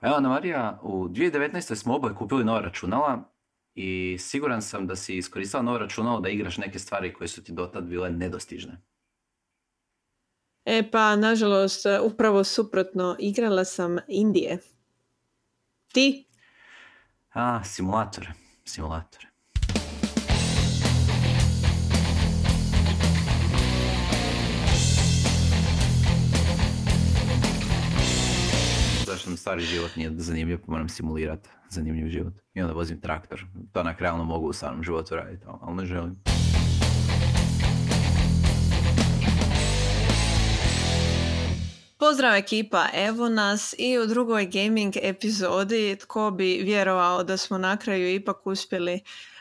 Pa evo, Ana Marija, u 2019. smo oboje kupili nova računala i siguran sam da si iskoristila novo računalo da igraš neke stvari koje su ti dotad bile nedostižne. E pa, nažalost, upravo suprotno, igrala sam Indije. Ti? A, simulator. Simulator. Mi stari život nije zanimljiv, pa moram simulirati zanimljiv život. I onda vozim traktor. To na realno mogu u stvarnom životu raditi, ali ne želim. Pozdrav ekipa, evo nas i u drugoj gaming epizodi. Tko bi vjerovao da smo na kraju ipak uspjeli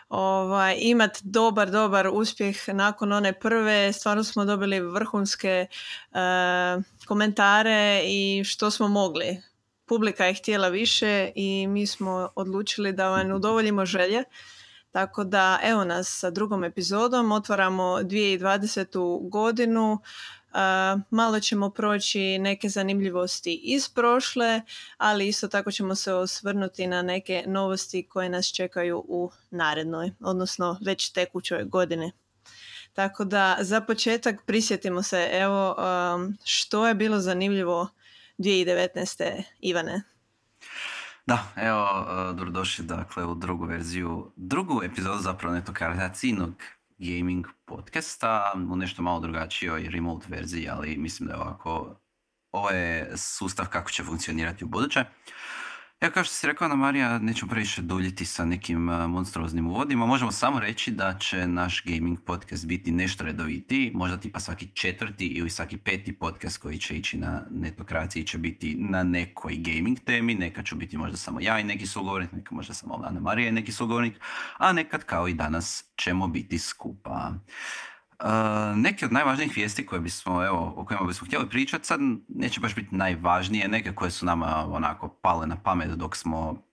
ovaj, imati dobar, dobar uspjeh nakon one prve. Stvarno smo dobili vrhunske eh, komentare i što smo mogli. Publika je htjela više i mi smo odlučili da vam udovoljimo želje. Tako da evo nas sa drugom epizodom, otvaramo 2020. godinu, malo ćemo proći neke zanimljivosti iz prošle, ali isto tako ćemo se osvrnuti na neke novosti koje nas čekaju u narednoj, odnosno već tekućoj godini. Tako da za početak prisjetimo se evo što je bilo zanimljivo 2019. Ivane. Da, evo, dobrodošli dakle u drugu verziju, drugu epizodu zapravo netokracijnog gaming podcasta u nešto malo drugačijoj remote verziji, ali mislim da je ovako, ovo je sustav kako će funkcionirati u buduće. Evo kao što si rekao, Ana Marija, nećemo previše duljiti sa nekim uh, monstruoznim uvodima. Možemo samo reći da će naš gaming podcast biti nešto redovitiji, možda tipa svaki četvrti ili svaki peti podcast koji će ići na netokraciji će biti na nekoj gaming temi, neka ću biti možda samo ja i neki sugovornik, neka možda samo Ana Marija i neki sugovornik, a nekad kao i danas ćemo biti skupa. Neke od najvažnijih vijesti koje bismo, evo, o kojima bismo htjeli pričati, sad neće baš biti najvažnije, neke koje su nama onako pale na pamet dok smo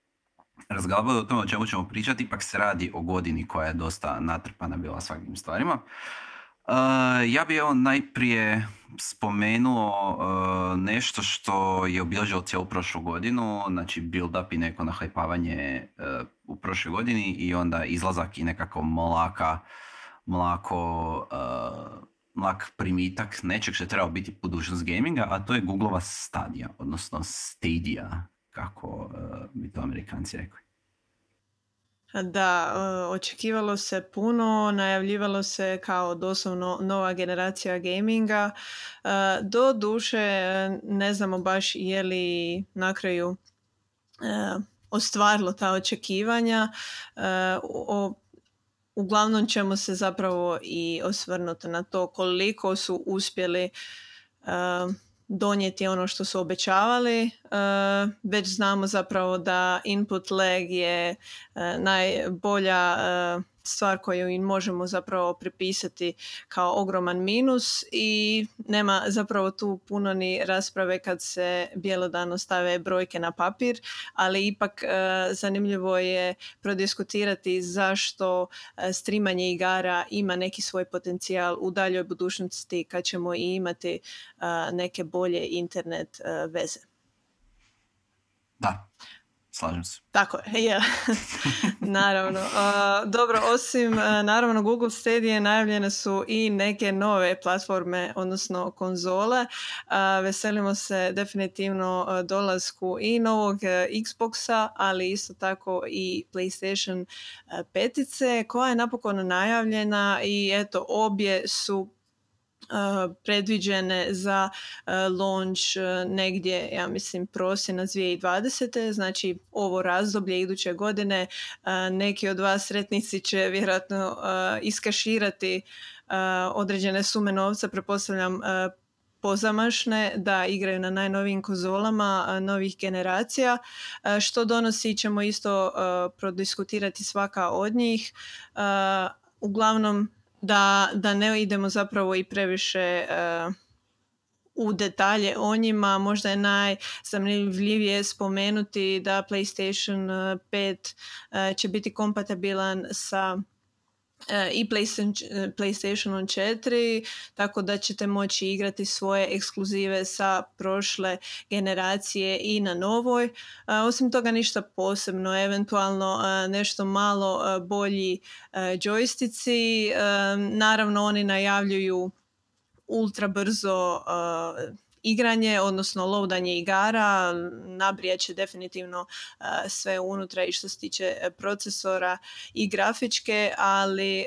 razglabali o tome o čemu ćemo pričati, ipak se radi o godini koja je dosta natrpana bila svakim stvarima. Uh, ja bih evo najprije spomenuo uh, nešto što je obilježilo cijelu prošlu godinu, znači build up i neko nahajpavanje u prošloj godini i onda izlazak i nekako molaka mlako, uh, mlak primitak nečeg što je trebao biti budućnost gaminga, a to je Googleova Stadia, odnosno Stadia, kako uh, bi to amerikanci rekli. Da, uh, očekivalo se puno, najavljivalo se kao doslovno nova generacija gaminga. Do duše ne znamo baš je li na kraju ostvarilo ta očekivanja. Uglavnom ćemo se zapravo i osvrnuti na to koliko su uspjeli uh, donijeti ono što su obećavali. Uh, već znamo zapravo da input lag je uh, najbolja stvar koju im možemo zapravo pripisati kao ogroman minus i nema zapravo tu puno ni rasprave kad se bjelodano stave brojke na papir, ali ipak e, zanimljivo je prodiskutirati zašto e, streamanje igara ima neki svoj potencijal u daljoj budućnosti kad ćemo i imati e, neke bolje internet veze. Da, slažem se. Tako je, naravno. dobro, osim naravno Google Stadia najavljene su i neke nove platforme, odnosno konzole. veselimo se definitivno dolasku i novog Xboxa, ali isto tako i PlayStation petice koja je napokon najavljena i eto obje su predviđene za launch negdje, ja mislim, prosinac 2020. Znači, ovo razdoblje iduće godine neki od vas sretnici će vjerojatno iskaširati određene sume novca, prepostavljam pozamašne da igraju na najnovijim konzolama novih generacija. Što donosi ćemo isto prodiskutirati svaka od njih. Uglavnom da, da ne idemo zapravo i previše uh, u detalje o njima. Možda je najzanimljivije spomenuti da PlayStation 5 uh, će biti kompatibilan sa i PlayStation 4, tako da ćete moći igrati svoje ekskluzive sa prošle generacije i na novoj. Osim toga ništa posebno, eventualno nešto malo bolji joystici. Naravno oni najavljuju ultra brzo igranje, odnosno loadanje igara, nabrijat će definitivno e, sve unutra i što se tiče e, procesora i grafičke, ali e,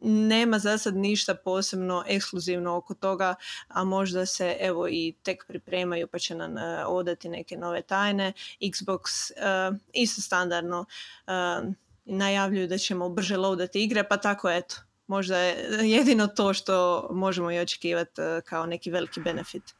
nema za sad ništa posebno ekskluzivno oko toga, a možda se evo i tek pripremaju pa će nam odati neke nove tajne. Xbox isto standardno najavljuju da ćemo brže loadati igre, pa tako eto. Možda je jedino to što možemo i očekivati kao neki veliki benefit.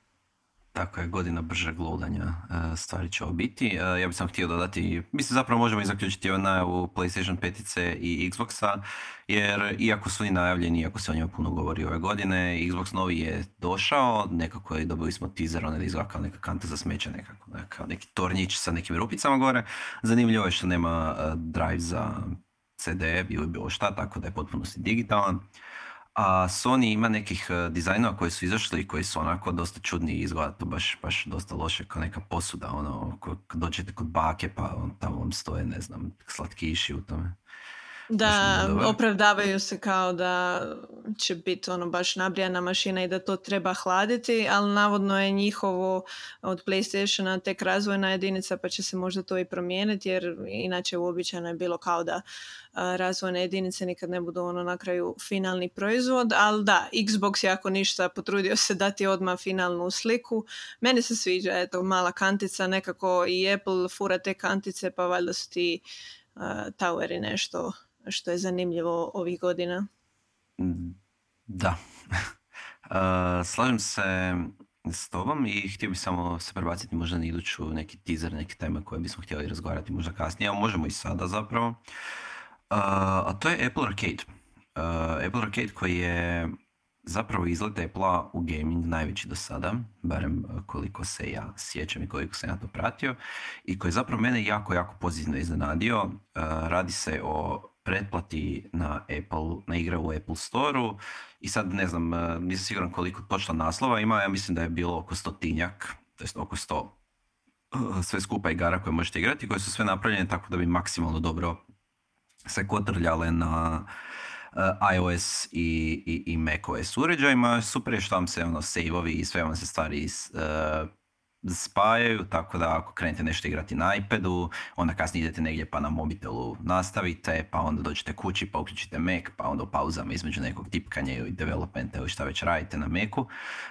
Tako je, godina bržeg loadanja e, stvari će ovo biti. E, ja bih sam htio dodati, mislim zapravo možemo i zaključiti ovu najavu PlayStation 5 i Xboxa, jer iako su oni najavljeni, iako se o njima puno govori ove godine, Xbox novi je došao, nekako je, dobili smo teaser, on je izgleda kao neka kanta za smeće, nekako, kao neki tornjić sa nekim rupicama gore. Zanimljivo je što nema e, drive za CD ili bilo šta, tako da je potpunosti digitalan. A Sony ima nekih uh, dizajnova koji su izašli i koji su onako dosta čudni i izgleda to baš, baš dosta loše kao neka posuda, ono, kad dođete kod bake pa on, tamo vam stoje, ne znam, slatkiši u tome. Da, opravdavaju se kao da će biti ono baš nabrijana mašina i da to treba hladiti, ali navodno je njihovo od PlayStationa tek razvojna jedinica pa će se možda to i promijeniti jer inače uobičajeno je bilo kao da razvojne jedinice nikad ne budu ono na kraju finalni proizvod, ali da, Xbox je ako ništa potrudio se dati odmah finalnu sliku. Meni se sviđa, eto, mala kantica, nekako i Apple fura te kantice, pa valjda su ti uh, toweri nešto što je zanimljivo ovih godina. Da. slažem se s tobom i htio bih samo se prebaciti možda na iduću neki teaser, neke teme koje bismo htjeli razgovarati možda kasnije, a možemo i sada zapravo. a to je Apple Arcade. Apple Arcade koji je zapravo izlet apple u gaming najveći do sada, barem koliko se ja sjećam i koliko sam ja to pratio, i koji je zapravo mene jako, jako pozitivno iznenadio. radi se o pretplati na Apple, na igre u Apple Store-u i sad ne znam, e, nisam siguran koliko točno naslova ima, ja mislim da je bilo oko stotinjak, to jest oko sto e, sve skupa igara koje možete igrati, koje su sve napravljene tako da bi maksimalno dobro se kotrljale na uh, iOS i, i, i macOS uređajima. Super je što vam se ono, save i sve vam se stvari uh, spajaju, tako da ako krenete nešto igrati na iPadu, onda kasnije idete negdje pa na mobitelu nastavite, pa onda dođete kući pa uključite Mac, pa onda u pauzama između nekog tipkanja ili developmenta ili šta već radite na Macu,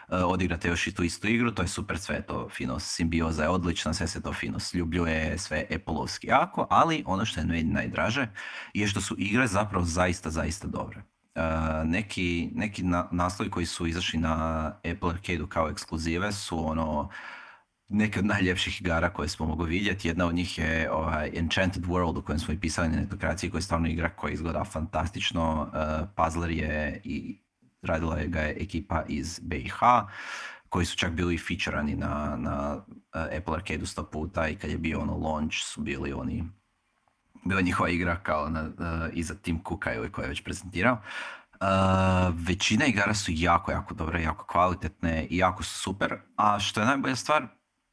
eh, odigrate još i tu istu igru, to je super, sve to fino, simbioza je odlična, sve se to fino sljubljuje, sve Apple-ovski jako, ali ono što je najdraže je što su igre zapravo zaista, zaista dobre. Uh, neki, neki naslovi koji su izašli na Apple Arcade kao ekskluzive su ono neke od najljepših igara koje smo mogli vidjeti. Jedna od njih je ovaj Enchanted World u kojem smo i pisali na netokraciji koji je stvarno igra koja izgleda fantastično. Uh, Puzzler je i radila je ga je ekipa iz BiH koji su čak bili featurani na, na uh, Apple Arcade sto puta i kad je bio ono launch su bili oni bila njihova igra kao na, uh, iza Tim Cooka ili koje je već prezentirao. Uh, većina igara su jako, jako dobre, jako kvalitetne i jako su super, a što je najbolja stvar,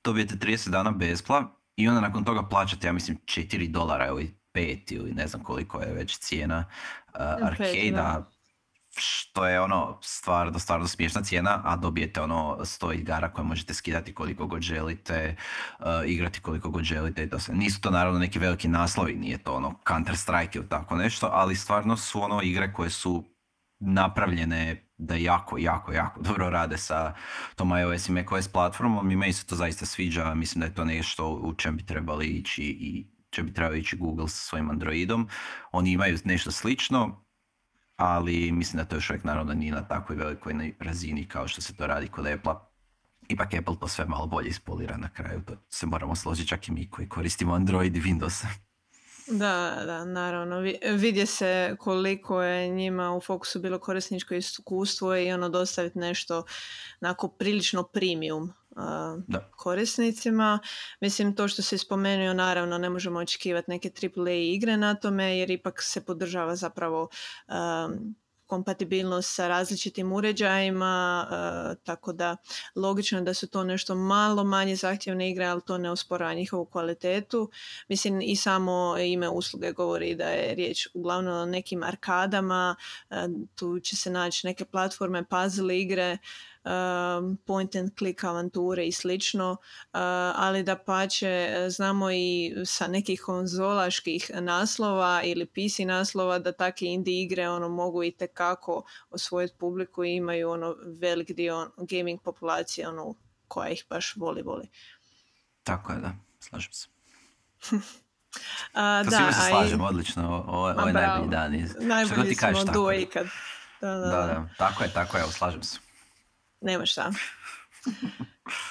dobijete 30 dana bespla i onda nakon toga plaćate, ja mislim, 4 dolara ili 5 ili ne znam koliko je već cijena uh, arcade što je ono stvarno, stvarno smiješna cijena, a dobijete ono 100 igara koje možete skidati koliko god želite, uh, igrati koliko god želite i to se. Nisu to naravno neki veliki naslovi, nije to ono Counter Strike ili tako nešto, ali stvarno su ono igre koje su napravljene da jako, jako, jako dobro rade sa tom iOS i macOS platformom i meni se to zaista sviđa, mislim da je to nešto u čem bi trebali ići i će bi trebali ići Google sa svojim Androidom. Oni imaju nešto slično, ali mislim da to još uvijek naravno nije na takvoj velikoj razini kao što se to radi kod Apple. Ipak Apple to sve malo bolje ispolira na kraju, to se moramo složiti čak i mi koji koristimo Android i Windows. Da, da, naravno. Vidje se koliko je njima u fokusu bilo korisničko iskustvo i ono dostaviti nešto onako prilično premium da. korisnicima. Mislim, to što se spomenuo, naravno, ne možemo očekivati neke AAA igre na tome, jer ipak se podržava zapravo kompatibilnost sa različitim uređajima, e, tako da logično je da su to nešto malo manje zahtjevne igre, ali to ne ospora njihovu kvalitetu. Mislim i samo ime usluge govori da je riječ uglavnom o nekim arkadama, e, tu će se naći neke platforme, puzzle igre, point and click avanture i slično, uh, ali da pače znamo i sa nekih konzolaških naslova ili PC naslova da takve indie igre ono mogu i tekako osvojiti publiku i imaju ono velik dio gaming populacije ono koja ih baš voli, voli. Tako je, da, slažem se. A, da, se slažem, odlično, ovo, ovo je najbolji dan. Najbolji smo duo ikad. Da, da, da, tako je, tako je, slažem se nema šta.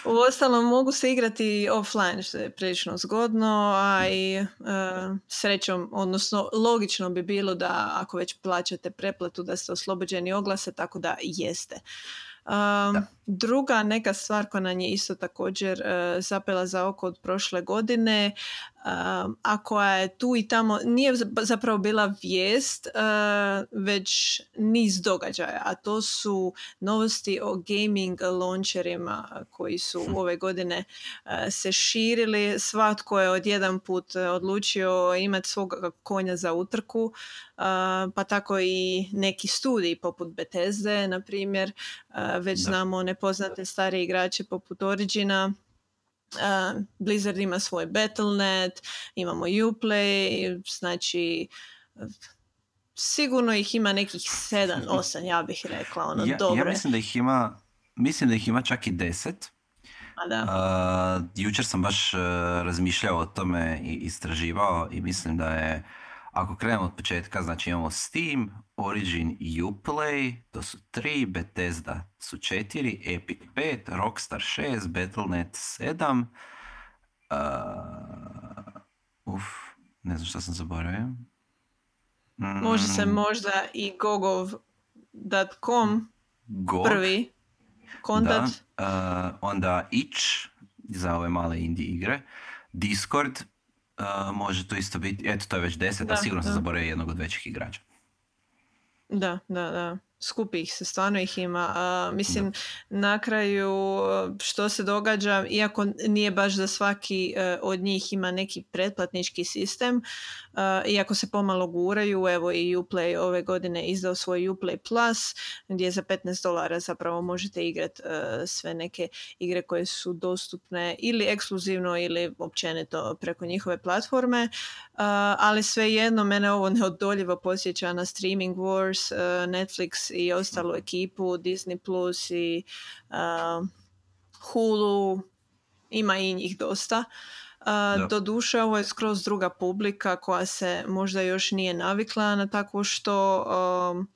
U ostalom mogu se igrati offline što je prilično zgodno, a i e, srećom, odnosno logično bi bilo da ako već plaćate preplatu da ste oslobođeni oglase, tako da jeste. Um, druga neka stvar koja nam je isto također uh, zapela za oko od prošle godine, a koja je tu i tamo, nije zapravo bila vijest, uh, već niz događaja, a to su novosti o gaming launcherima koji su hm. ove godine uh, se širili. Svatko je odjedan put odlučio imati svog konja za utrku, pa tako i neki studiji poput Bethesde, na primjer, već da. znamo nepoznate stare igrače poput Origina, Blizzard ima svoj Battle.net, imamo Uplay, znači sigurno ih ima nekih 7, 8, ja bih rekla, ono, ja, dobre. Ja mislim da ih ima, mislim da ih ima čak i 10. A da. Uh, jučer sam baš uh, razmišljao o tome i istraživao i mislim da je ako krenemo od početka, znači imamo Steam, Origin i Uplay, to su tri, Bethesda su četiri, Epic 5, Rockstar 6, Battle.net 7, uh, uf, ne znam što sam zaboravio. Mm. Može se možda i gogov.com Gog, prvi. Da, uh, onda Itch za ove male indie igre, Discord, može to isto biti, eto to je već deset, a sigurno sam zaboravio jednog od većih igrača. Da, da, da skupi ih se, stvarno ih ima. mislim, na kraju što se događa, iako nije baš za svaki e, od njih ima neki pretplatnički sistem, iako se pomalo guraju, evo i Uplay ove godine izdao svoj Uplay Plus, gdje za 15 dolara zapravo možete igrati e, sve neke igre koje su dostupne ili ekskluzivno ili općenito preko njihove platforme, ali svejedno mene ovo neodoljivo posjeća na Streaming Wars, e, Netflix i ostalu ekipu, Disney Plus i uh, Hulu, ima i njih dosta. Uh, Doduše, ovo je skroz druga publika koja se možda još nije navikla na takvo što um,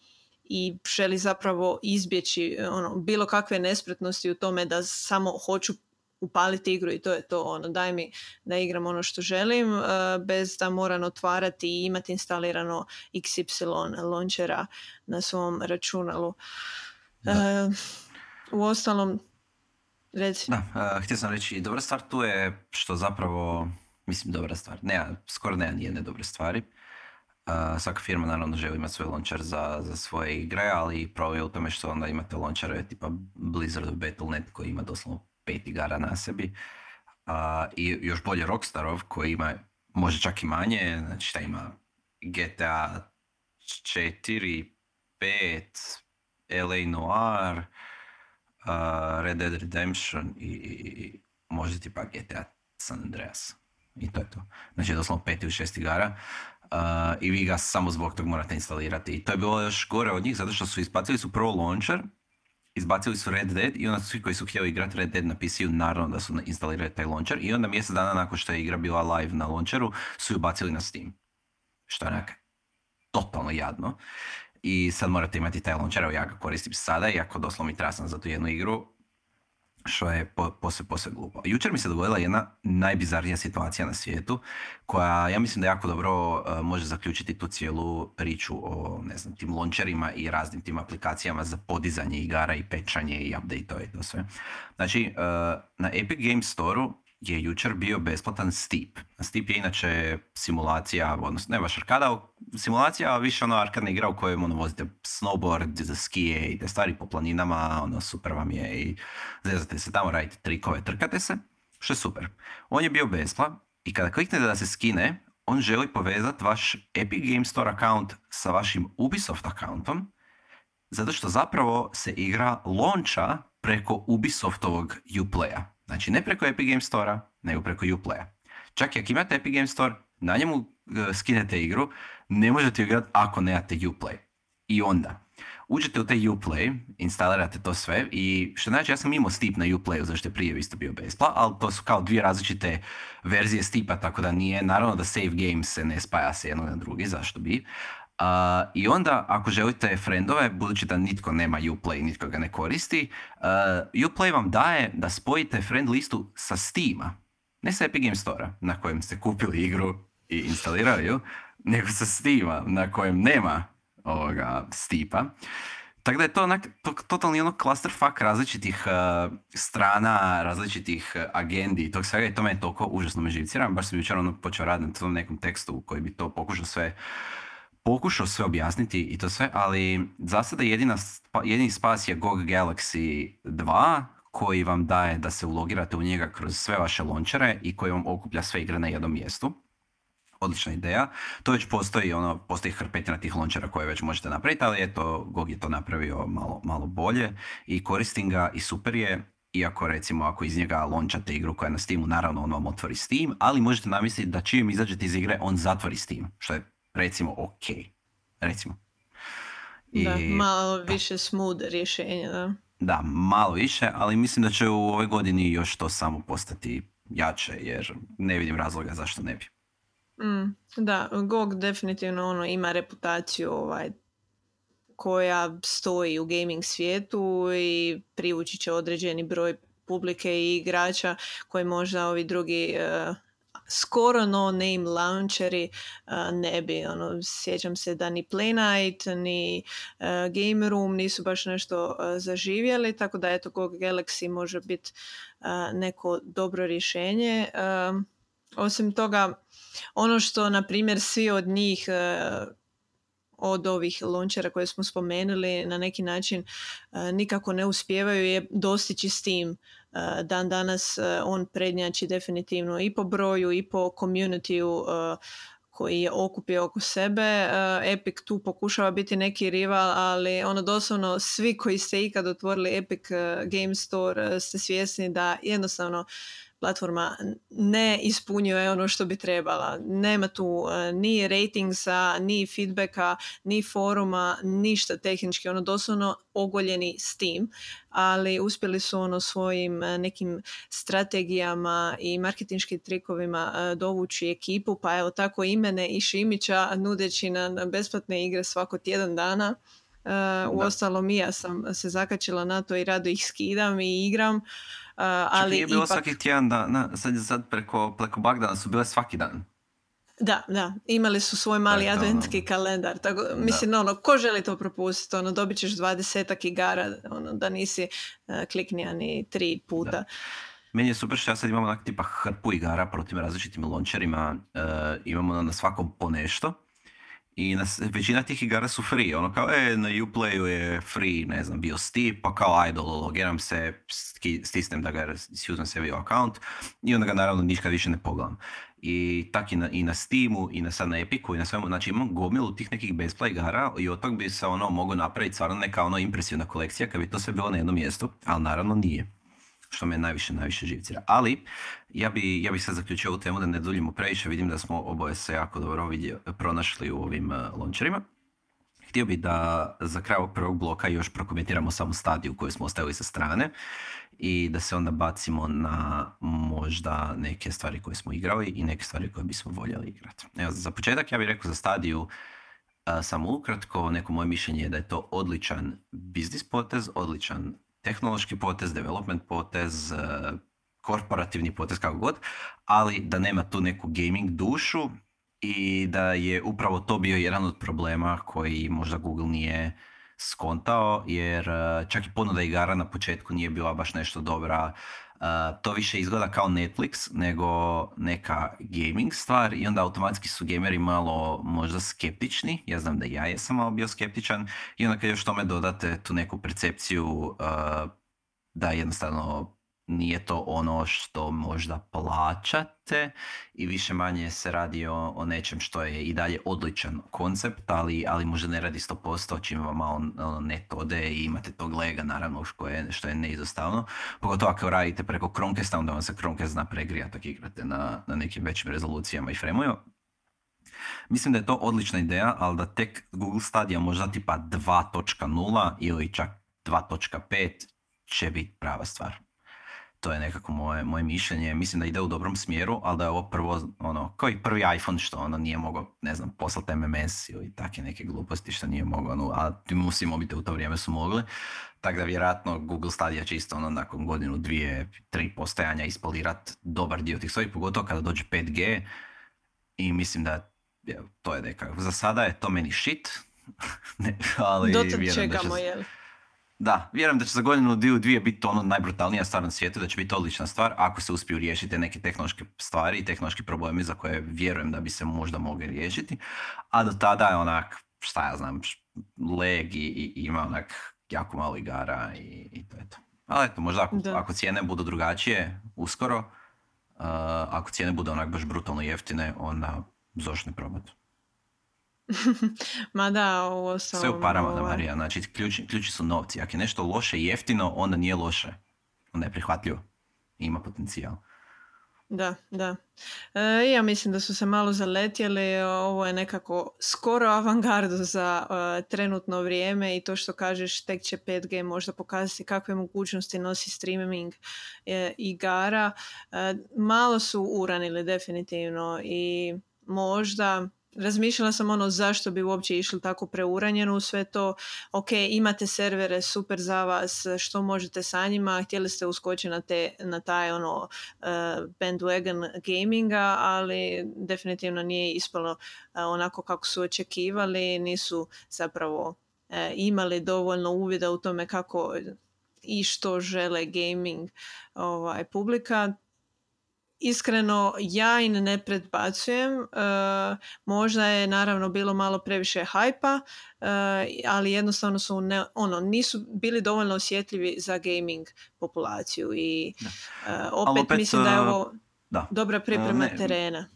i želi zapravo izbjeći ono, bilo kakve nespretnosti u tome da samo hoću upaliti igru i to je to ono daj mi da igram ono što želim uh, bez da moram otvarati i imati instalirano XY launchera na svom računalu. Uh, u ostalom reci. Da, uh, htio sam reći dobra stvar tu je što zapravo mislim dobra stvar. Ne, skoro nema nijedne dobre stvari. Uh, svaka firma naravno želi imati svoj launcher za, za svoje igre, ali problem je u tome što onda imate launchere tipa Blizzard Battle.net koji ima doslovno pet igara na sebi. A, I još bolje Rockstarov koji ima, može čak i manje, znači šta ima GTA 4, 5, LA Noir, uh, Red Dead Redemption i, i možda tipa GTA San Andreas. I to je to. Znači doslovno pet ili šest igara. Uh, I vi ga samo zbog tog morate instalirati. I to je bilo još gore od njih zato što su isplatili su prvo launcher izbacili su Red Dead i onda svi koji su htjeli igrati Red Dead na PC-u naravno da su instalirali taj launcher i onda mjesec dana nakon što je igra bila live na launcheru su ju bacili na Steam. Što je onak totalno jadno. I sad morate imati taj launcher, evo ja ga koristim sada, iako doslovno mi trasan za tu jednu igru. Što je po, posve, posve glupo. Jučer mi se dogodila jedna najbizarnija situacija na svijetu, koja ja mislim da jako dobro uh, može zaključiti tu cijelu priču o, ne znam, tim launcherima i raznim tim aplikacijama za podizanje igara i pečanje i update i to sve. Znači, uh, na Epic Games Store-u je jučer bio besplatan Steep. Steep je inače simulacija, odnosno ne baš arkada, simulacija, više ono arkadna igra u kojoj ono, vozite snowboard, za skije i te stvari po planinama, ono super vam je i zezate se tamo, radite trikove, trkate se, što je super. On je bio bespla i kada kliknete da se skine, on želi povezati vaš Epic Games Store account sa vašim Ubisoft accountom, zato što zapravo se igra launcha preko Ubisoftovog Uplaya. Znači ne preko Epic Games Store, nego preko Uplaya. Čak i ako imate Epic Games Store, na njemu uh, skinete igru, ne možete igrati ako nemate Uplay. I onda, uđete u taj Uplay, instalirate to sve i što znači ja sam imao Steep na Uplayu, zašto je prije isto bio bespla, ali to su kao dvije različite verzije Steepa, tako da nije, naravno da save game se ne spaja se jedno na drugi, zašto bi, Uh, I onda, ako želite friendove, budući da nitko nema Uplay, nitko ga ne koristi, uh, Uplay vam daje da spojite friend listu sa Steama. Ne sa Epic Games Store na kojem ste kupili igru i instalirali ju, nego sa Steama na kojem nema ovoga Steepa. Tako da je to onak, to, totalni ono clusterfuck različitih uh, strana, različitih uh, agendi i tog svega i to me je toliko užasno me živcira. Baš sam jučer ono počeo raditi na tom nekom tekstu koji bi to pokušao sve pokušao sve objasniti i to sve, ali za sada jedina, jedini spas je GOG Galaxy 2 koji vam daje da se ulogirate u njega kroz sve vaše lončere i koji vam okuplja sve igre na jednom mjestu. Odlična ideja. To već postoji, ono, postoji hrpetina tih lončera koje već možete napraviti, ali eto, GOG je to napravio malo, malo bolje i koristim ga i super je, iako recimo ako iz njega lončate igru koja je na Steamu, naravno on vam otvori Steam, ali možete namisliti da čim izađete iz igre on zatvori Steam, što je recimo ok. Recimo. I, da, malo više smooth rješenja, da. Da, malo više, ali mislim da će u ovoj godini još to samo postati jače, jer ne vidim razloga zašto ne bi. Mm, da, GOG definitivno ono ima reputaciju ovaj, koja stoji u gaming svijetu i privući će određeni broj publike i igrača koji možda ovi drugi uh, skoro no name launcheri uh, ne bi. Ono, sjećam se da ni Playnite ni uh, Game Room nisu baš nešto uh, zaživjeli, tako da eto GOG Galaxy može biti neko dobro rješenje. Osim toga, ono što, na primjer, svi od njih od ovih launchera koje smo spomenuli na neki način nikako ne uspijevaju je dostići Steam Eh, dan danas eh, on prednjači definitivno i po broju i po communityu eh, koji je okupio oko sebe. Epic tu pokušava biti neki rival, ali ono doslovno svi koji ste ikad otvorili Epic Game Store ste svjesni da jednostavno platforma ne ispunjuje ono što bi trebala. Nema tu e, ni ratingsa, ni feedbacka, ni foruma, ništa tehnički, ono doslovno ogoljeni Steam, ali uspjeli su ono svojim e, nekim strategijama i marketinškim trikovima e, dovući ekipu, pa evo tako imene i Šimića nudeći na besplatne igre svako tjedan dana. Uh, u ostalom i ja sam se zakačila na to i rado ih skidam i igram ali Čak je bilo svaki tjedan, da, na, sad, sad preko, preko Bagdana su bile svaki dan. Da, da, imali su svoj mali ono. adventski kalendar, tako, mislim, ono, ko želi to propustiti, ono, dobit ćeš dvadesetak igara, ono, da nisi uh, kliknija ni tri puta. Da. Meni je super što ja sad imam onak tipa hrpu igara protiv različitim launcherima, uh, imamo na svakom po nešto i na, većina tih igara su free, ono kao e, na Uplayu je free, ne znam, bio Steep, pa kao idol, logiram se, stisnem da ga uzmem sebi account i onda ga naravno nikad više ne pogledam. I tak i na, i na Steamu, i na sad na Epiku, i na svemu, znači imam gomilu tih nekih bespla igara i od tog bi se ono mogu napraviti stvarno neka ono impresivna kolekcija kad bi to sve bilo na jednom mjestu, ali naravno nije što me najviše, najviše živcira. Ali, ja bi, ja bi sad zaključio ovu temu da ne duljimo previše, vidim da smo oboje se jako dobro vidio, pronašli u ovim uh, launcherima. Htio bih da za kraj ovog prvog bloka još prokomentiramo samu stadiju koju smo ostavili sa strane i da se onda bacimo na možda neke stvari koje smo igrali i neke stvari koje bismo voljeli igrati. Evo, za početak ja bih rekao za stadiju uh, samo ukratko, neko moje mišljenje je da je to odličan biznis potez, odličan tehnološki potez, development potez, e, korporativni potez, kako god, ali da nema tu neku gaming dušu i da je upravo to bio jedan od problema koji možda Google nije skontao, jer e, čak i ponuda igara na početku nije bila baš nešto dobra. E, to više izgleda kao Netflix nego neka gaming stvar i onda automatski su gameri malo možda skeptični. Ja znam da ja jesam malo bio skeptičan i onda kad još tome dodate tu neku percepciju e, da jednostavno nije to ono što možda plaćate i više manje se radi o, o nečem što je i dalje odličan koncept, ali, ali možda ne radi 100% čim vam malo ono, net ode i imate tog lega naravno što je, što je neizostavno. Pogotovo ako radite preko Chromecasta, onda vam se Chromecast zna pregrijat ako igrate na, na nekim većim rezolucijama i fremuju. Mislim da je to odlična ideja, ali da tek Google Stadia možda tipa 2.0 ili čak 2.5 će biti prava stvar to je nekako moje, moje mišljenje. Mislim da ide u dobrom smjeru, ali da je ovo prvo, ono, kao i prvi iPhone što ono nije mogao, ne znam, poslati MMS ili takve neke gluposti što nije mogao, ono, a ti musi mobite u to vrijeme su mogli. Tako da vjerojatno Google Stadia će isto ono, nakon godinu, dvije, tri postajanja ispolirat dobar dio tih svojih, pogotovo kada dođe 5G i mislim da to je neka, za sada je to meni shit, ne, ali Dotad čekamo, da jel? Da, vjerujem da će za godinu dvije, dvije biti ono najbrutalnija stvar na svijetu, da će biti odlična stvar ako se uspiju riješiti neke tehnološke stvari i tehnološki problemi za koje vjerujem da bi se možda mogli riješiti. A do tada je onak, šta ja znam, leg i, i ima onak jako malo igara i, i to je to. Ali eto, možda ako, ako cijene budu drugačije uskoro, uh, ako cijene budu onak baš brutalno jeftine, onda zašto ne probati. Ma da, ovo sam... Sve u parama, ovaj... Marija. Znači, ključi, ključi su novci. Ako je nešto loše i jeftino, onda nije loše. Onda je prihvatljivo. Ima potencijal. Da, da. E, ja mislim da su se malo zaletjeli. Ovo je nekako skoro avangardo za uh, trenutno vrijeme i to što kažeš tek će 5G možda pokazati kakve mogućnosti nosi streaming e, igara. E, malo su uranili definitivno i možda razmišljala sam ono zašto bi uopće išli tako preuranjeno u sve to. Ok, imate servere, super za vas, što možete sa njima, htjeli ste uskočiti na, te, na taj ono uh, bandwagon gaminga, ali definitivno nije ispalo uh, onako kako su očekivali, nisu zapravo uh, imali dovoljno uvida u tome kako i što žele gaming ovaj, publika iskreno ja i ne predbacujem, uh, možda je naravno bilo malo previše hajpa, uh, ali jednostavno su ne, ono, nisu bili dovoljno osjetljivi za gaming populaciju i uh, opet, opet, mislim da je ovo da. dobra priprema ne, terena.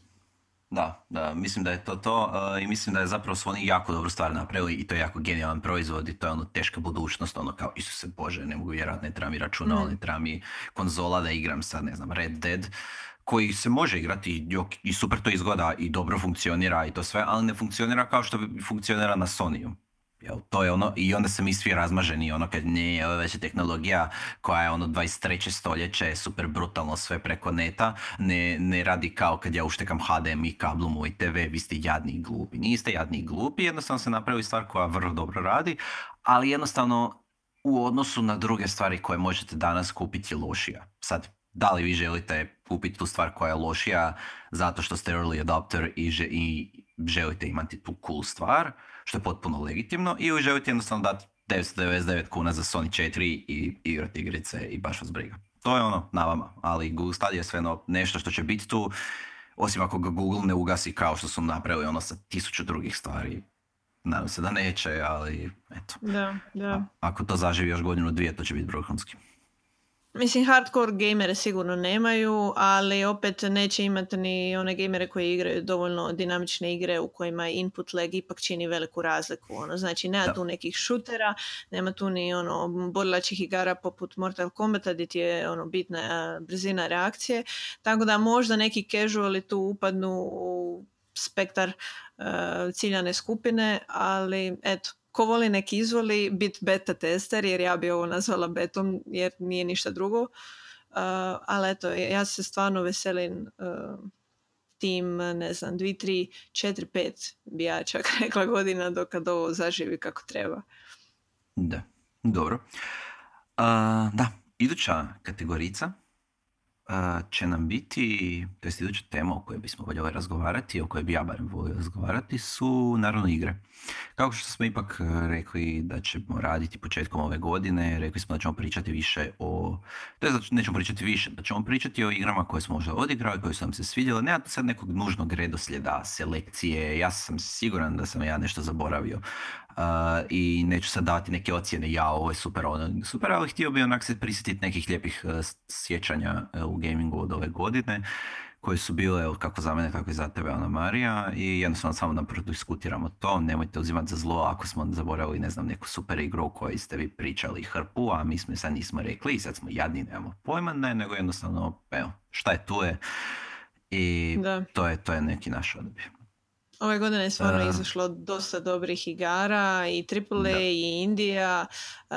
Da, da, mislim da je to to i mislim da je zapravo su oni jako dobru stvar napravili i to je jako genijalan proizvod i to je ono teška budućnost, ono kao Isuse Bože, ne mogu vjerojatno, ne treba mi računala, ne treba mi konzola da igram sad, ne znam, Red Dead koji se može igrati i super to izgleda i dobro funkcionira i to sve, ali ne funkcionira kao što funkcionira na Sonyu. Jel, to je ono, i onda se mi svi razmaženi, ono kad nije ova već tehnologija koja je ono 23. stoljeće, super brutalno sve preko neta, ne, ne radi kao kad ja uštekam HDMI kablu moj TV, vi ste jadni i glupi. Niste jadni i glupi, jednostavno se napravi stvar koja vrlo dobro radi, ali jednostavno u odnosu na druge stvari koje možete danas kupiti je lošija. Sad, da li vi želite kupiti tu stvar koja je lošija zato što ste early adopter i, i želite imati tu cool stvar, što je potpuno legitimno, ili želite jednostavno dati 999 kuna za Sony 4 i igrati igrice i baš vas briga. To je ono na vama, ali Google Stadia je sve nešto što će biti tu, osim ako ga Google ne ugasi kao što su napravili ono sa tisuću drugih stvari. Nadam se da neće, ali eto. Da, da. ako to zaživi još godinu dvije, to će biti vrhunski. Mislim, hardcore gamere sigurno nemaju, ali opet neće imati ni one gamere koji igraju dovoljno dinamične igre u kojima input lag ipak čini veliku razliku. Ono. Znači, nema tu nekih šutera, nema tu ni ono borilačih igara poput Mortal Kombata gdje ti je ono, bitna brzina reakcije. Tako da možda neki casuali tu upadnu u spektar ciljane skupine, ali eto, ko voli nek izvoli biti beta tester jer ja bi ovo nazvala betom jer nije ništa drugo. Uh, ali eto, ja se stvarno veselim uh, tim, ne znam, 2, 3, 4, 5 bi ja čak rekla godina dok ovo zaživi kako treba. Da, dobro. da, iduća kategorica će nam biti, to jest iduća tema o kojoj bismo voljeli razgovarati, o kojoj bi ja barem volio razgovarati, su naravno igre. Kako što smo ipak e, rekli da ćemo raditi početkom ove godine, rekli smo da ćemo pričati više o, to je nećemo pričati više, da ćemo pričati o igrama koje smo možda odigrali, koje su nam se svidjele, nema sad nekog nužnog redoslijeda, selekcije, ja sam siguran da sam ja nešto zaboravio, i neću sad dati neke ocjene, ja ovo je super, ono super, ali htio bi onak se prisjetiti nekih lijepih uh, sjećanja uh, u gamingu od ove godine koje su bile kako za mene, tako i za tebe, Ana Marija i jednostavno samo da prodiskutiramo to, nemojte uzimati za zlo ako smo zaboravili, ne znam, neku super igru o kojoj ste vi pričali hrpu, a mi smo sad nismo rekli i sad smo jadni, nemamo pojma, ne, nego jednostavno, evo, šta je tu je i to je, to je neki naš odabir. Ove godine je stvarno uh, izašlo dosta dobrih igara i AAA i Indija uh,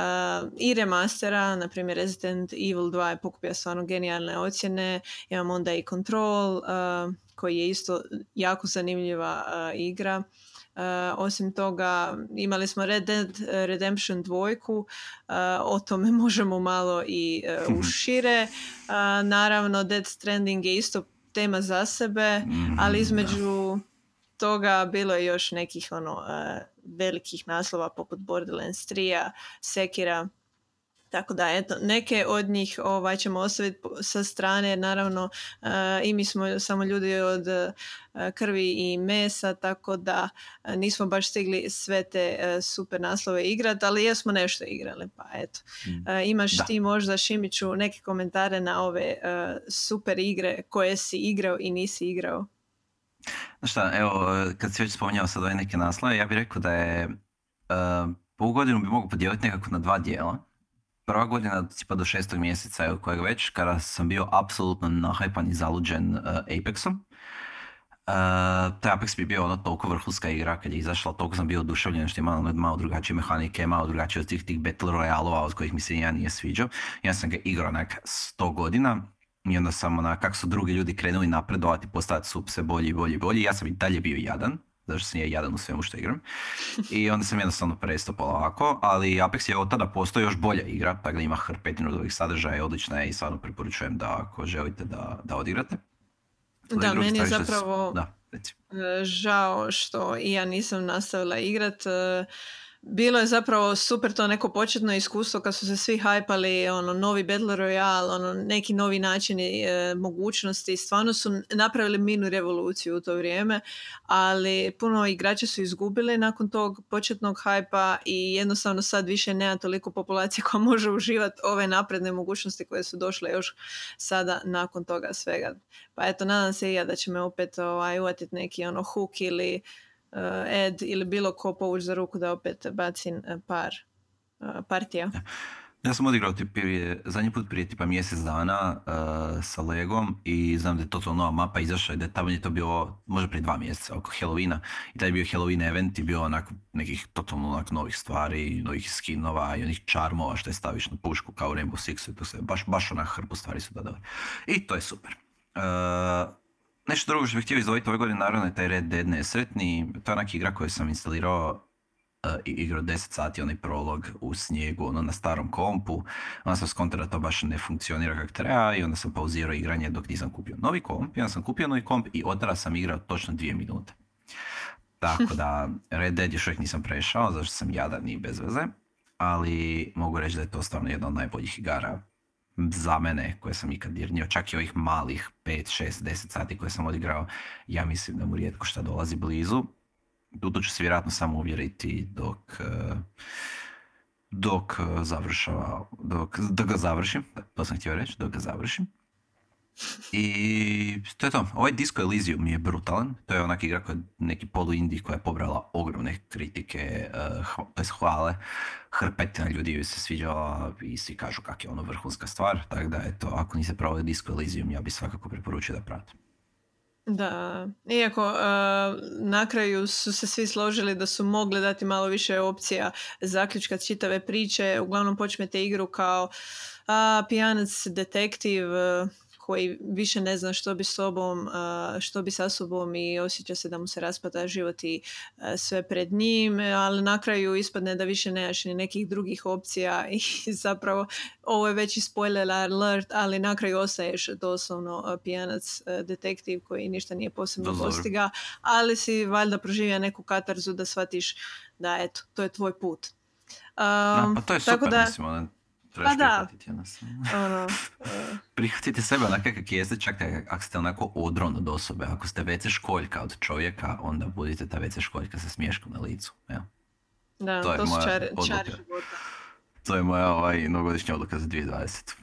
i remastera, na primjer Resident Evil 2 je pokupio stvarno genijalne ocjene, imamo onda i Control uh, koji je isto jako zanimljiva igra. Uh, osim toga imali smo Red Dead Redemption 2 uh, o tome možemo malo i uh, ušire. Naravno Dead Stranding je isto tema za sebe, mhm, ali između toga bilo je još nekih ono uh, velikih naslova poput Borderlands 3, Sekira, tako da, eto, neke od njih ovaj, ćemo ostaviti sa strane, naravno uh, i mi smo samo ljudi od uh, krvi i mesa, tako da uh, nismo baš stigli sve te super naslove igrati, ali jesmo nešto igrali, pa eto. Mm. Imaš ti možda, Šimiću, neke komentare na ove super igre koje si igrao i nisi igrao? Šta, evo, kad si već spominjao sad ove neke naslove, ja bih rekao da je uh, godinu bi mogu podijeliti nekako na dva dijela. Prva godina, tipa do šestog mjeseca, evo kojeg već, kada sam bio apsolutno nahajpan i zaluđen uh, Apexom. Uh, taj Apex bi bio ono toliko vrhunska igra kad je izašla, toliko sam bio oduševljen što je malo, malo drugačije mehanike, malo drugačije od tih, tih Battle Royalova od kojih mi se ja nije sviđao. Ja sam ga igrao onak 100 godina i onda sam na kako su drugi ljudi krenuli napredovati, postati su sve bolji i bolji i bolji. Ja sam i dalje bio jadan, zato što sam je jadan u svemu što igram. I onda sam jednostavno prestao polako, ali Apex je od tada postoji još bolja igra, tako da ima hrpetinu novih sadržaja, odlična je i stvarno preporučujem da ako želite da, da odigrate. Da, meni je zapravo da, e, žao što i ja nisam nastavila igrat. E, bilo je zapravo super to neko početno iskustvo kad su se svi hajpali, ono, novi Battle Royale, ono, neki novi načini e, mogućnosti, stvarno su napravili minu revoluciju u to vrijeme, ali puno igrača su izgubili nakon tog početnog hajpa i jednostavno sad više nema toliko populacije koja može uživati ove napredne mogućnosti koje su došle još sada nakon toga svega. Pa eto, nadam se i ja da će me opet ovaj, uvatiti neki ono hook ili Ed ili bilo ko povući za ruku da opet bacim uh, par uh, partija. Ja sam odigrao prije, zadnji put prije tipa mjesec dana uh, sa Legom i znam da je totalno nova mapa izašla i da je tamo je to bilo možda prije dva mjeseca oko Halloweena i taj je bio Halloween event i bio onak nekih totalno onak novih stvari, novih skinova i onih čarmova što je staviš na pušku kao Rainbow Sixu i to se baš, baš onak hrpu stvari su dodali. I to je super. Uh, Nešto drugo što bih htio izdvojiti ove godine, naravno je taj Red Dead nesretni. To je onak igra koju sam instalirao uh, i igrao 10 sati, onaj prolog u snijegu, ono na starom kompu. Onda sam skontao da to baš ne funkcionira kako treba i onda sam pauzirao igranje dok nisam kupio novi komp. I onda sam kupio novi komp i od tada sam igrao točno dvije minute. Tako da Red Dead još uvijek nisam prešao, zašto sam jadan i bez veze. Ali mogu reći da je to stvarno jedna od najboljih igara za mene koje sam ikad dirnio, čak i ovih malih 5, 6, 10 sati koje sam odigrao, ja mislim da mu rijetko šta dolazi blizu. Tu ću se vjerojatno samo uvjeriti dok, eh, dok završava, dok, dok ga završim, to sam htio reći, dok ga završim. I to je to. Ovaj Disco Elysium je brutalan. To je onak igra koja neki polu indie koja je pobrala ogromne kritike, uh, to hvale. Hrpetina ljudi joj se sviđala i svi kažu kak je ono vrhunska stvar. Tako da eto, ako niste pravili Disco Elysium, ja bi svakako preporučio da pratim. Da, iako uh, na kraju su se svi složili da su mogli dati malo više opcija zaključka čitave priče, uglavnom počmete igru kao uh, pijanac detektiv koji više ne zna što bi sobom, što bi sa sobom i osjeća se da mu se raspada život i sve pred njim, ali na kraju ispadne da više nemaš ni nekih drugih opcija i zapravo ovo je već i spoiler alert, ali na kraju ostaješ doslovno pijanac detektiv koji ništa nije posebno postiga, ali si valjda proživio neku katarzu da shvatiš da eto, to je tvoj put. Um, pa to je super, da, mislim, ono, trebaš pa da. ono, uh... Prihvatite sebe onako kak jeste, čak ako ste onako odron od osobe, ako ste veće školjka od čovjeka, onda budite ta veća školjka sa smješkom na licu. Ja. Da, to, je to su čari, čari života. To je moja ovaj, novogodišnja odluka za 2020.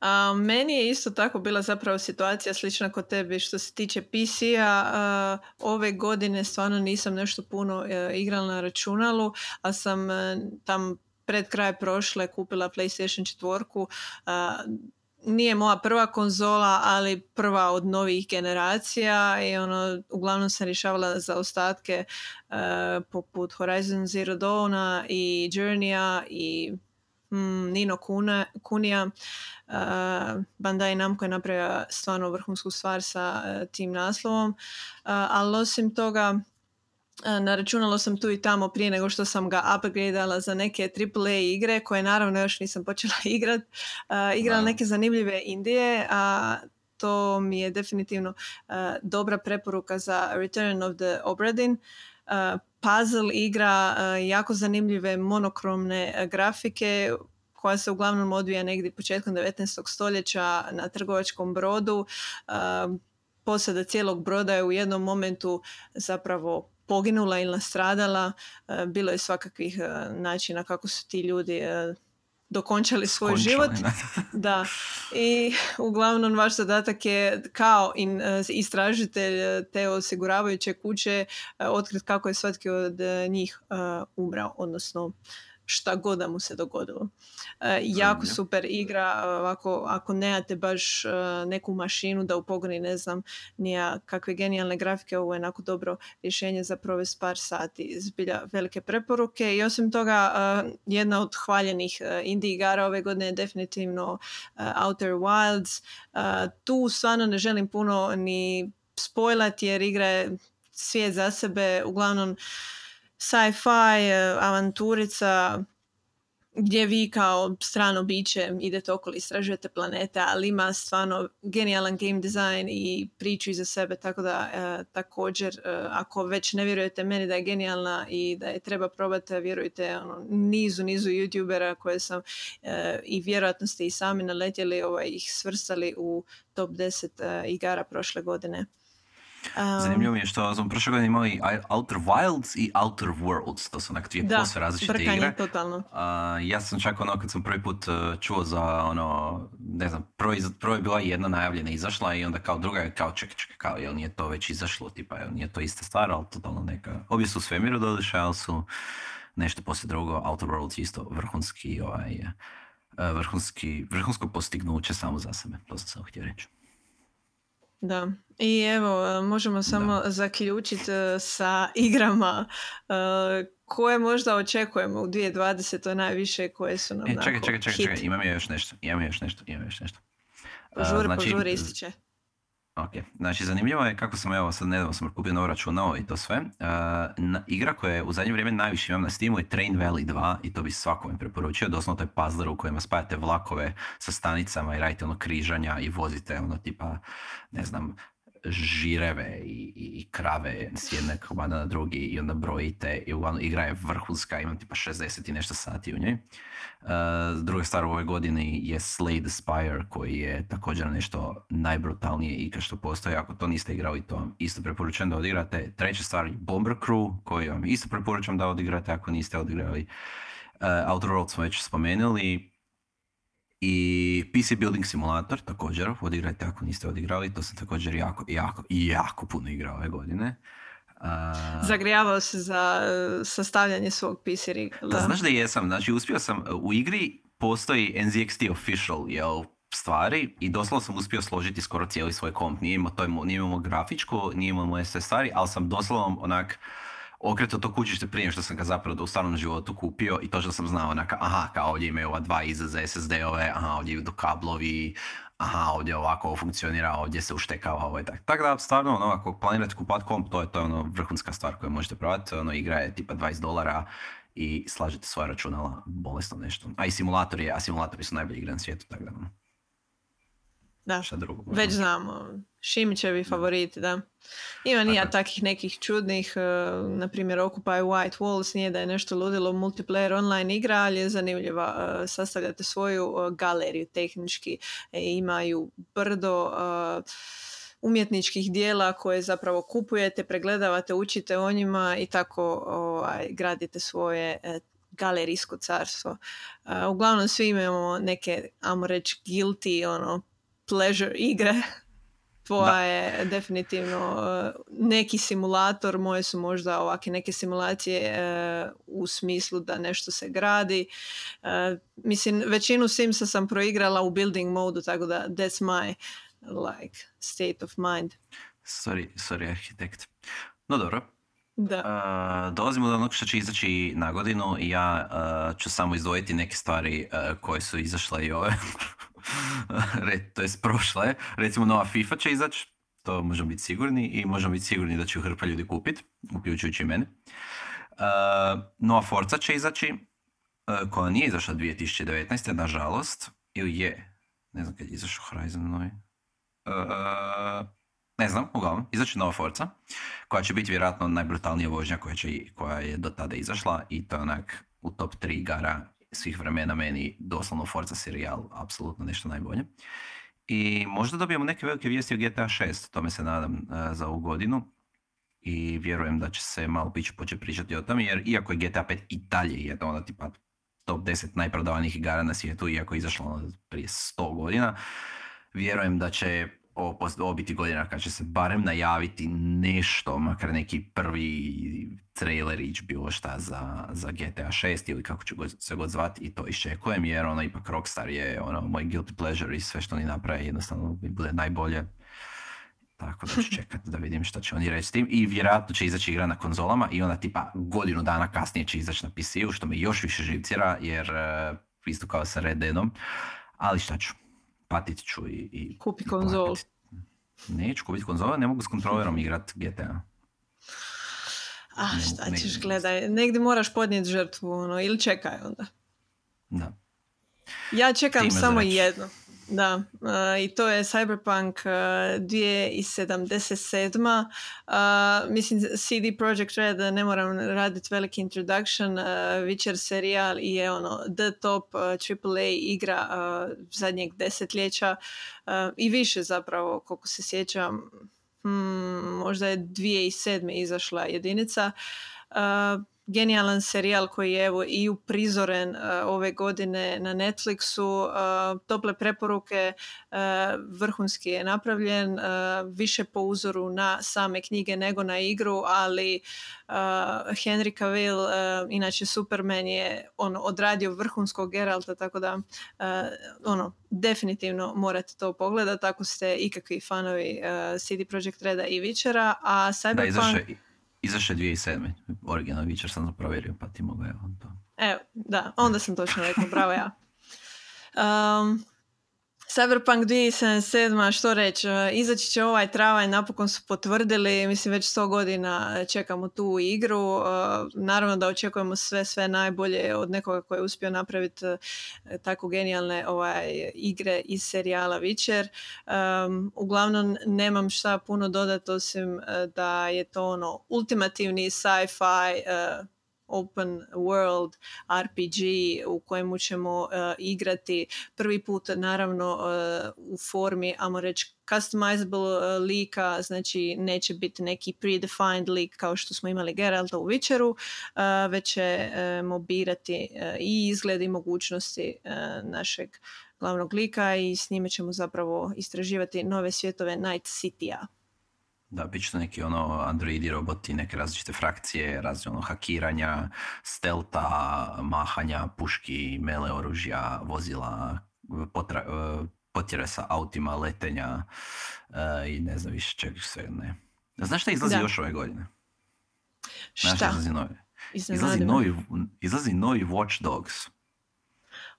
A, meni je isto tako bila zapravo situacija slična kod tebi što se tiče PC-a. ove godine stvarno nisam nešto puno uh, igrala na računalu, a sam uh, tam pred kraj prošle kupila PlayStation 4. Uh, nije moja prva konzola, ali prva od novih generacija i ono, uglavnom sam rješavala za ostatke poput Horizon Zero Dawna i Journeya i mm, Nino Kuna, Kunija. Uh, Bandai Namco je napravio stvarno vrhunsku stvar sa uh, tim naslovom. Uh, ali osim toga, naračunalo sam tu i tamo prije nego što sam ga upgradeala za neke AAA igre koje naravno još nisam počela igrat. Uh, igrala neke zanimljive indije, a to mi je definitivno dobra preporuka za Return of the Obradin. Uh, puzzle igra, jako zanimljive monokromne grafike koja se uglavnom odvija negdje početkom 19. stoljeća na trgovačkom brodu. Posada cijelog broda je u jednom momentu zapravo poginula ili nastradala. Bilo je svakakvih načina kako su ti ljudi dokončali svoj život. da. I uglavnom vaš zadatak je kao in, istražitelj te osiguravajuće kuće otkriti kako je svatki od njih umrao, odnosno šta god da mu se dogodilo. E, jako super igra, ako, ako nemate baš e, neku mašinu da upogoni, ne znam, nija kakve genijalne grafike, ovo je onako dobro rješenje za provest par sati. Zbilja velike preporuke i osim toga e, jedna od hvaljenih indie igara ove godine je definitivno Outer Wilds. Tu stvarno ne želim puno ni spojlati jer igra je svijet za sebe, uglavnom sci-fi, e, avanturica, gdje vi kao strano biće idete okolo istražujete planete, ali ima stvarno genijalan game design i priču iza sebe, tako da e, također e, ako već ne vjerujete meni da je genijalna i da je treba probati, vjerujte ono, nizu, nizu youtubera koje sam i vjerojatno ste i sami naletjeli ovaj, ih svrstali u top 10 igara prošle godine. Um, Zanimljivo mi je što smo prošle godine imali Outer Wilds i Outer Worlds, to su onak dvije da, posve različite igre. totalno. Uh, ja sam čak ono kad sam prvi put uh, čuo za ono, ne znam, prvo, prvo je bila jedna najavljena izašla i onda kao druga je kao čekaj, čekaj, kao jel nije to već izašlo, tipa jel nije to ista stvar, ali totalno neka, obje su u svemiru doduše, ali su nešto poslije drugo, Outer Worlds isto vrhunski, ovaj, uh, vrhunski, vrhunsko postignuće samo za sebe, to sam samo htio reći. Da, i evo, možemo samo da. zaključiti e, sa igrama e, koje možda očekujemo u 2020. najviše koje su nam e, čekaj, čekaj, čekaj, čekaj, imam još nešto, imam još nešto, imam još nešto. Požuri, znači, požuri, ističe. Ok, znači zanimljivo je kako sam evo sad nedavno sam kupio novo računalo i to sve. Uh, igra koja je u zadnje vrijeme najviše imam na Steamu je Train Valley 2 i to bi svakome preporučio. Doslovno to je puzzler u kojem spajate vlakove sa stanicama i radite ono križanja i vozite ono tipa, ne znam, žireve i, i, krave s jedne komada na drugi i onda brojite i uglavnom igra je vrhunska, imam tipa 60 i nešto sati u njoj. Uh, druga stvar u ovoj godini je Slay the Spire koji je također nešto najbrutalnije igra što postoji. Ako to niste igrali, to vam isto preporučujem da odigrate. Treća stvar je Bomber Crew koji vam isto preporučujem da odigrate ako niste odigrali. Uh, Outer World smo već spomenuli, i PC Building Simulator također, odigrajte ako niste odigrali, to sam također jako, jako, jako puno igrao ove godine. Uh, Zagrijavao se za uh, sastavljanje svog PC riga. Da. Znaš da jesam, znači uspio sam, u igri postoji NZXT official jel, stvari i doslovno sam uspio složiti skoro cijeli svoj komp. Nije imao, to, nije imao grafičku, nije imao moje sve stvari, ali sam doslovno onak okreto to kućište prije što sam ga zapravo u stvarnom životu kupio i to što sam znao onaka, aha, kao ovdje imaju ova dva iza za SSD-ove, aha, ovdje idu kablovi, aha, ovdje ovako ovo funkcionira, ovdje se uštekava, ovo je tako. Tako da, stvarno, ono, ako planirate kupati komp, to je, to je ono vrhunska stvar koju možete probati, ono, igra je tipa 20 dolara i slažete svoje računala, bolesno nešto. A i simulatori, a simulatori su najbolji igre na svijetu, tako da, ono. Da, šta drugo. već znamo. Šimićevi favoriti, da. Ima nija takih nekih čudnih, uh, na primjer Occupy White Walls, nije da je nešto ludilo multiplayer online igra, ali je zanimljiva. Uh, sastavljate svoju uh, galeriju tehnički, e, imaju brdo umjetničkih dijela koje zapravo kupujete, pregledavate, učite o njima i tako ovaj, gradite svoje e, galerijsko carstvo. uglavnom svi imamo neke, amo reći, guilty, ono, pleasure igre. Tvoja je definitivno uh, neki simulator, moje su možda ovakve neke simulacije uh, u smislu da nešto se gradi. Uh, mislim, većinu Simsa sam proigrala u building modu, tako da that's my like state of mind. Sorry, sorry arhitekt. No dobro, da. Uh, dolazimo do onog što će izaći na godinu i ja uh, ću samo izdvojiti neke stvari uh, koje su izašle i ove. to je prošle. Recimo nova FIFA će izaći, to možemo biti sigurni i možemo biti sigurni da će hrpa ljudi kupiti, uključujući i mene. Uh, nova Forza će izaći, uh, koja nije izašla 2019. nažalost, ili je, ne znam kad je izašao Horizon novi. Uh, ne znam, uglavnom, izaći nova Forza, koja će biti vjerojatno najbrutalnija vožnja koja, će, koja je do tada izašla i to je onak u top 3 igara svih vremena meni doslovno Forza serijal, apsolutno nešto najbolje. I možda dobijemo neke velike vijesti o GTA 6, tome se nadam uh, za ovu godinu. I vjerujem da će se malo piće početi pričati o tome, jer iako je GTA 5 i dalje jedna ona tipa top 10 najprodavanijih igara na svijetu, iako je izašlo ono prije 100 godina, vjerujem da će ovo biti godina kad će se barem najaviti nešto, makar neki prvi trailer ić bilo šta za, za GTA 6 ili kako ću se god zvati i to iščekujem jer ono ipak Rockstar je ono moj guilty pleasure i sve što oni naprave jednostavno mi bude najbolje. Tako da ću čekati da vidim šta će oni reći s tim. I vjerojatno će izaći igra na konzolama i onda tipa godinu dana kasnije će izaći na PC-u što me još više živcira jer uh, isto kao sa Red Deadom. Ali šta ću, patit ću i... i Kupi konzol. Neću kupiti konzole, ne mogu s kontrolerom igrat GTA. A šta ćeš gledaj, negdje moraš podnijeti žrtvu ono, ili čekaj onda. Da. Ja čekam samo jedno. Da, i to je Cyberpunk uh, 2077. Uh, mislim, CD Projekt Red, ne moram raditi veliki introduction, Witcher serijal je ono the top AAA igra zadnjeg desetljeća i više zapravo, koliko se sjećam, hmm, možda je 2007. izašla jedinica. Uh, genijalan serijal koji je evo i uprizoren uh, ove godine na Netflixu. Uh, tople preporuke, uh, vrhunski je napravljen, više po uzoru na same knjige nego na igru, ali Henry Cavill, inače Superman je on odradio vrhunskog Geralta, tako da ono, definitivno morate to pogledati ako ste ikakvi fanovi CD Projekt Reda i Witchera, a Cyberpunk... Izašao je 2007. Original Witcher sam to provjerio, pa ti mogu evo to. Evo, da, onda sam točno rekao, bravo ja. Um, Cyberpunk 2077, što reći, izaći će ovaj travanj, napokon su potvrdili, mislim već 100 godina čekamo tu igru, naravno da očekujemo sve, sve najbolje od nekoga koji je uspio napraviti tako genijalne ovaj, igre iz serijala Witcher. Uglavnom nemam šta puno dodati osim da je to ono ultimativni sci-fi open world RPG u kojemu ćemo uh, igrati prvi put naravno uh, u formi, ajmo reći, customizable uh, lika, znači neće biti neki predefined lik kao što smo imali Geralta u Witcheru, već ćemo birati i izgled i mogućnosti našeg glavnog lika i s njime ćemo zapravo istraživati nove svjetove Night City-a. Da, bit će neki ono androidi roboti, neke različite frakcije, različite ono hakiranja, stelta, mahanja, puški, mele oružja, vozila, potra, e, potjere sa autima, letenja uh, i ne znam više čega sve ne. Znaš šta izlazi još ove godine? Znaš, Šta? izlazi novi, izlazi novi, izlazi novi Watch Dogs.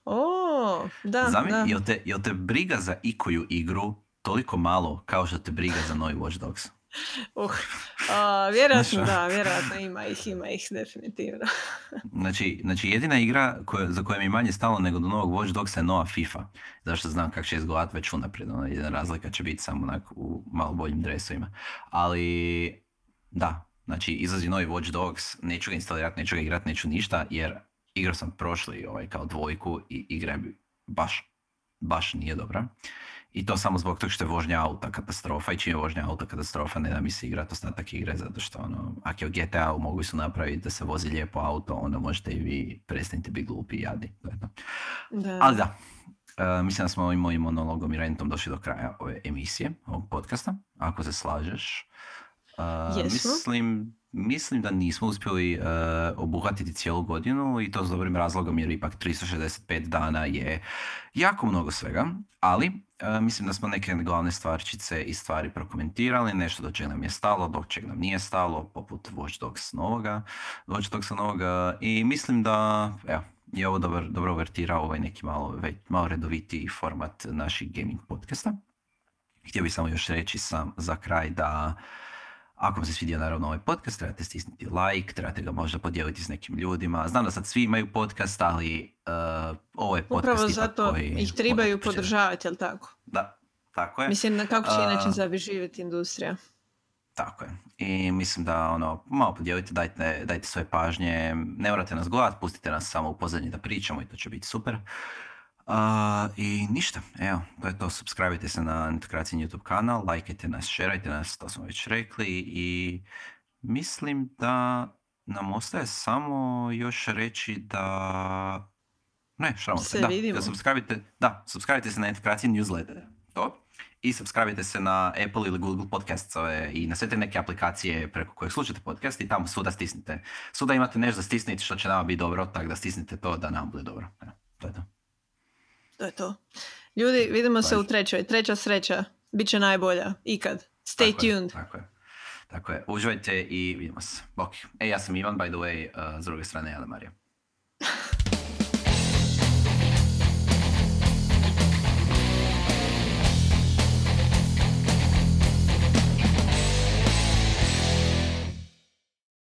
O, da, Zami, da. Jel, te, jel te briga za ikoju igru toliko malo kao što te briga za novi Watch Dogs? Uh, a, vjerojatno da, vjerojatno ima ih, ima ih definitivno. Znači, znači jedina igra koja, za koju mi je manje stalo nego do novog Watch Dogsa je nova FIFA. Zašto znam kako će izgledati već unaprijed. Ono, jedina razlika će biti samo onak u malo boljim dresovima. Ali, da, znači izlazi novi Watch Dogs, neću ga instalirati, neću ga igrati, neću ništa, jer igrao sam prošli ovaj, kao dvojku i igra je baš, baš nije dobra. I to samo zbog toga što je vožnja auta katastrofa i čim je vožnja auta katastrofa ne da mi se igrati ostatak igre zato što ono, ako je u GTA mogu su napraviti da se vozi lijepo auto, onda možete i vi prestanite biti glupi i to. Da. Ali da, e, mislim da smo ovim mojim monologom i rentom došli do kraja ove emisije, ovog podcasta, ako se slažeš. Jesmo. mislim, mislim da nismo uspjeli e, obuhvatiti cijelu godinu i to s dobrim razlogom jer ipak 365 dana je jako mnogo svega, ali mislim da smo neke glavne stvarčice i stvari prokomentirali, nešto do čega nam je stalo, do čega nam nije stalo, poput Watch Dogs novoga, Watch Dogsa novoga i mislim da, evo, je ovo dobar, dobro uvertirao ovaj neki malo, malo redovitiji format naših gaming podcasta. Htio bih samo još reći sam za kraj da ako vam se svidio naravno ovaj podcast, trebate stisnuti like, trebate ga možda podijeliti s nekim ljudima. Znam da sad svi imaju podcast, ali uh, ovo je podcast Upravo zato koji ih trebaju podržavati, jel tako? Da, tako je. Mislim, na kako će A- inače zaživjeti industrija. Tako je. I mislim da ono, malo podijelite, dajte, dajte svoje pažnje, ne morate nas gledati, pustite nas samo u pozadnji da pričamo i to će biti super. A, I ništa, evo, to je to, subscribe se na Netokracijin YouTube kanal, lajkajte nas, šerajte nas, to smo već rekli i mislim da nam ostaje samo još reći da... Ne, vam Se? Da, da subscribe da, subscribe se na Netokracijin newsletter, to. I subscribe se na Apple ili Google podcastove i na sve te neke aplikacije preko kojih slušate podcast i tamo svuda stisnite. Svuda imate nešto da stisnite što će nama biti dobro, tako da stisnite to da nam bude dobro. Evo, to je to. To je to. Ljudi, vidimo se u trećoj. Treća sreća. Biće najbolja. Ikad. Stay Tako je, tuned. tako je. Tako je. Uživajte i vidimo se. Bok. E, ja sam Ivan, by the way, uh, s druge strane Jana Marija.